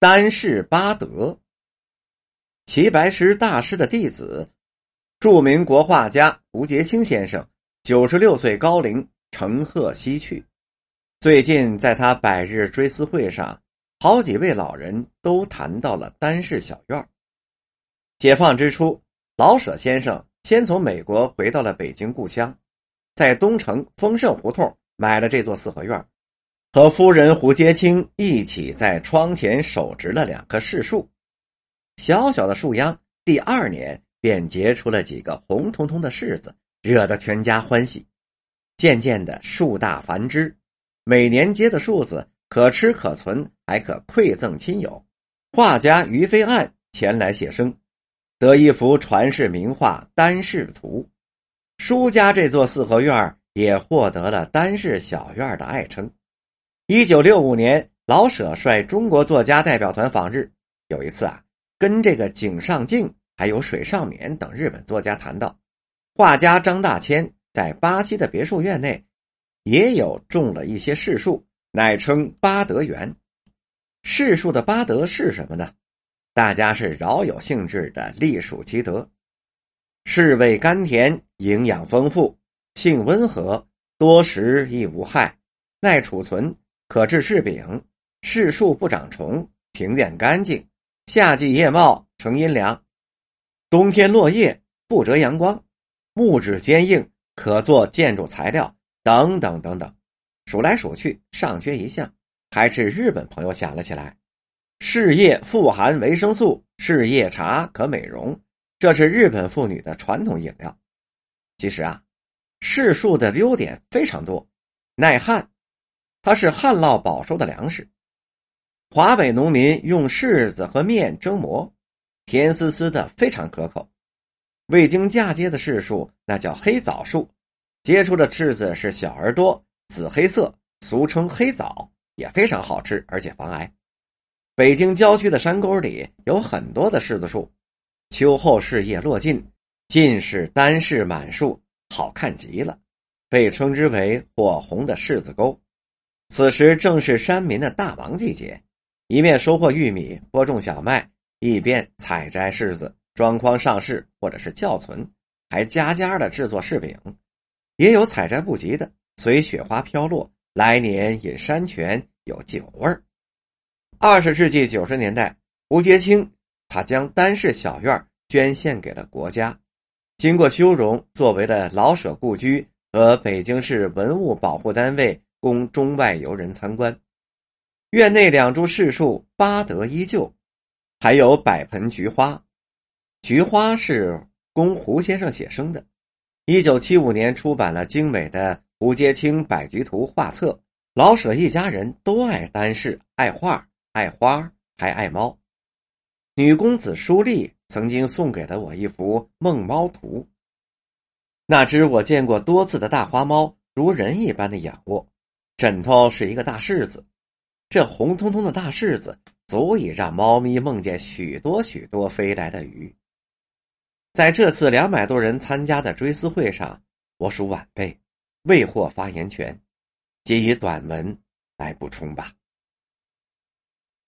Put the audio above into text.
丹氏八德。齐白石大师的弟子，著名国画家吴节清先生，九十六岁高龄，乘鹤西去。最近在他百日追思会上，好几位老人都谈到了丹氏小院。解放之初，老舍先生先从美国回到了北京故乡，在东城丰盛胡同买了这座四合院。和夫人胡洁清一起在窗前手植了两棵柿树，小小的树秧，第二年便结出了几个红彤彤的柿子，惹得全家欢喜。渐渐的，树大繁枝，每年结的树子可吃可存，还可馈赠亲友。画家于飞岸前来写生，得一幅传世名画《丹氏图》，舒家这座四合院也获得了“丹氏小院”的爱称。一九六五年，老舍率中国作家代表团访日。有一次啊，跟这个井上靖还有水上勉等日本作家谈到，画家张大千在巴西的别墅院内也有种了一些柿树，乃称八德园。柿树的八德是什么呢？大家是饶有兴致的隶属其德：柿味甘甜，营养丰富，性温和，多食亦无害，耐储存。可治柿饼，柿树不长虫，庭院干净，夏季叶茂成阴凉，冬天落叶不遮阳光，木质坚硬，可做建筑材料等等等等，数来数去尚缺一项，还是日本朋友想了起来。柿叶富含维生素，柿叶茶可美容，这是日本妇女的传统饮料。其实啊，柿树的优点非常多，耐旱。它是旱涝保收的粮食。华北农民用柿子和面蒸馍，甜丝丝的，非常可口。未经嫁接的柿树，那叫黑枣树，结出的柿子是小而多，紫黑色，俗称黑枣，也非常好吃，而且防癌。北京郊区的山沟里有很多的柿子树，秋后柿叶落尽，尽是丹柿满树，好看极了，被称之为“火红的柿子沟”。此时正是山民的大忙季节，一面收获玉米、播种小麦，一边采摘柿子，装筐上市或者是窖存，还家家的制作柿饼。也有采摘不及的，随雪花飘落，来年饮山泉有酒味儿。二十世纪九十年代，吴杰清他将单氏小院捐献给了国家，经过修容，作为了老舍故居和北京市文物保护单位。供中外游人参观，院内两株柿树八德依旧，还有百盆菊花。菊花是供胡先生写生的。一九七五年出版了精美的《胡阶清百菊图》画册。老舍一家人都爱丹氏，爱画，爱花，还爱猫。女公子舒丽曾经送给了我一幅《梦猫图》，那只我见过多次的大花猫，如人一般的仰卧。枕头是一个大柿子，这红彤彤的大柿子足以让猫咪梦见许多许多飞来的鱼。在这次两百多人参加的追思会上，我属晚辈，未获发言权，给予短文来补充吧。